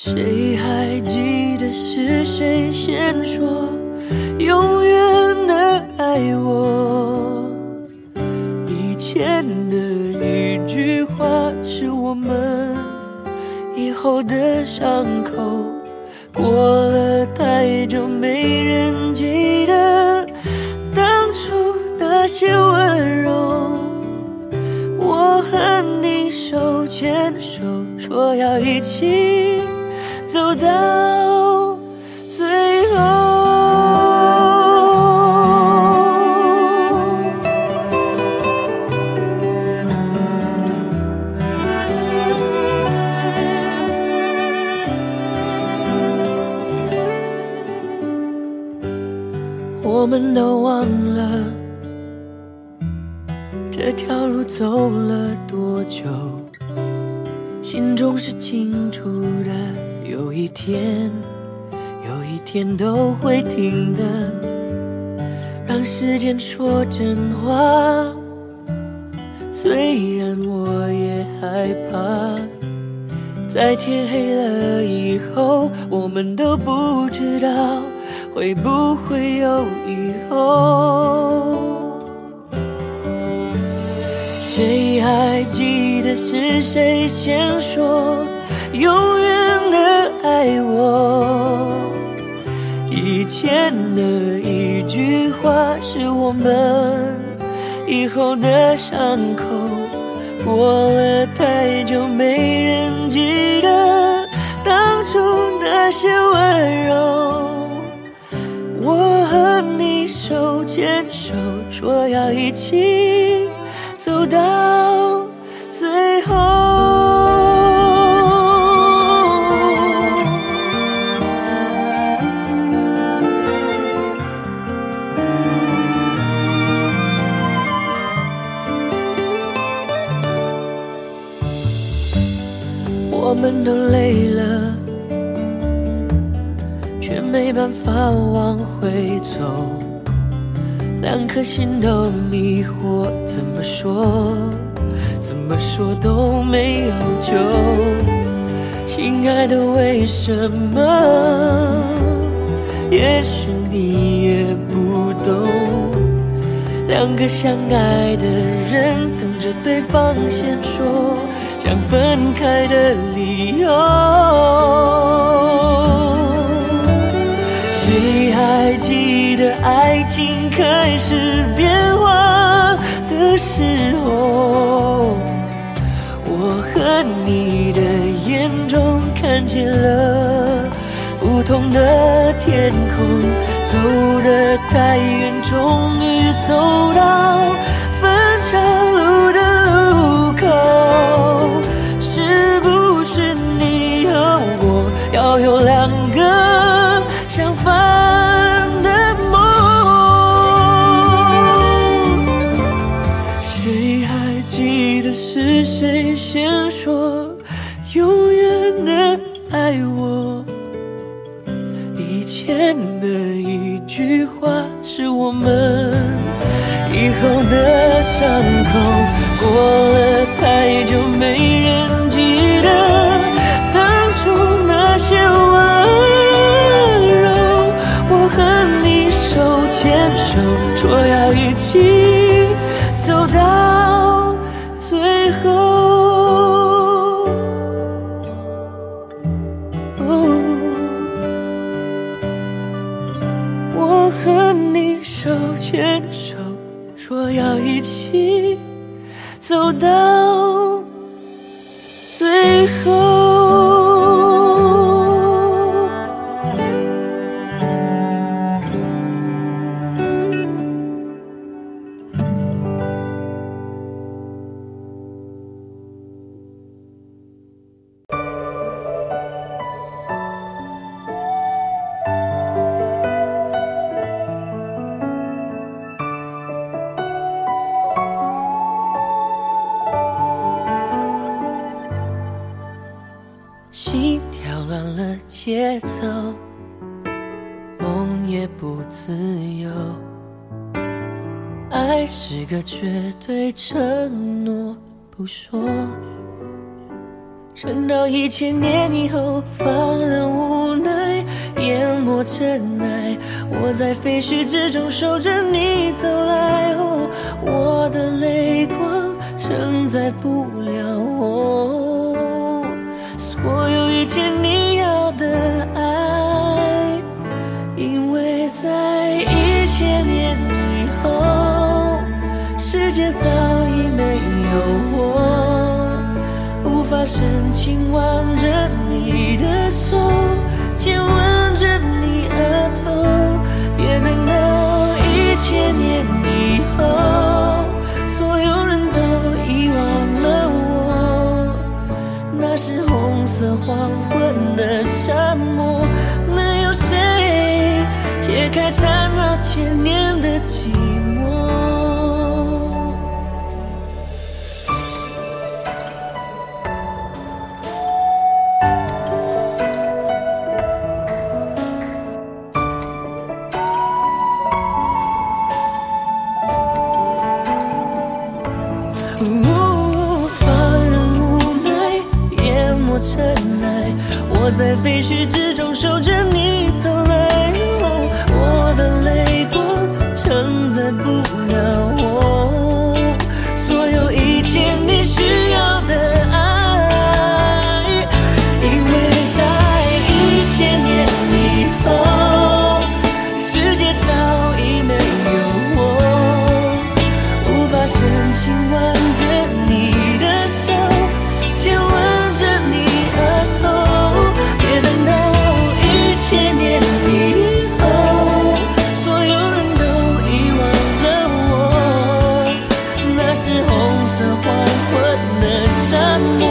谁还记得是谁先说永远的爱我？以前的一句话是我们以后的伤口。过了太久，没人记得当初那些温柔。我和你手牵手，说要一起走到最后。我们都忘了这条路走了多久，心中是清楚的。有一天，有一天都会停的。让时间说真话，虽然我也害怕，在天黑了以后，我们都不知道会不会有以后。谁还记得是谁先说永爱我？以前的一句话是我们以后的伤口。过了太久，没人记得当初那些温柔。我和你手牵手，说要一起走到最后。我们都累了，却没办法往回走。两颗心都迷惑，怎么说，怎么说都没有救。亲爱的，为什么？也许你也不懂。两个相爱的人等着对方先说想分开的理由。谁还记得爱情开始变化的时候？我和你的眼中看见了不同的天空，走得太远，终于走到我？以前的一句话是我们以后的伤口。过了手牵手，说要一起走到节奏，梦也不自由。爱是个绝对承诺，不说，撑到一千年以后，放任无奈，淹没尘埃。我在废墟之中守着你走来，哦，我的泪光承载不了我所有一切你要的爱，因为在一千年以后，世界早已没有我。无法深情挽着你的手，亲吻黄昏的沙漠，能有谁解开缠绕千年的寂寞？我在废墟之中守着你走来，我的泪生命。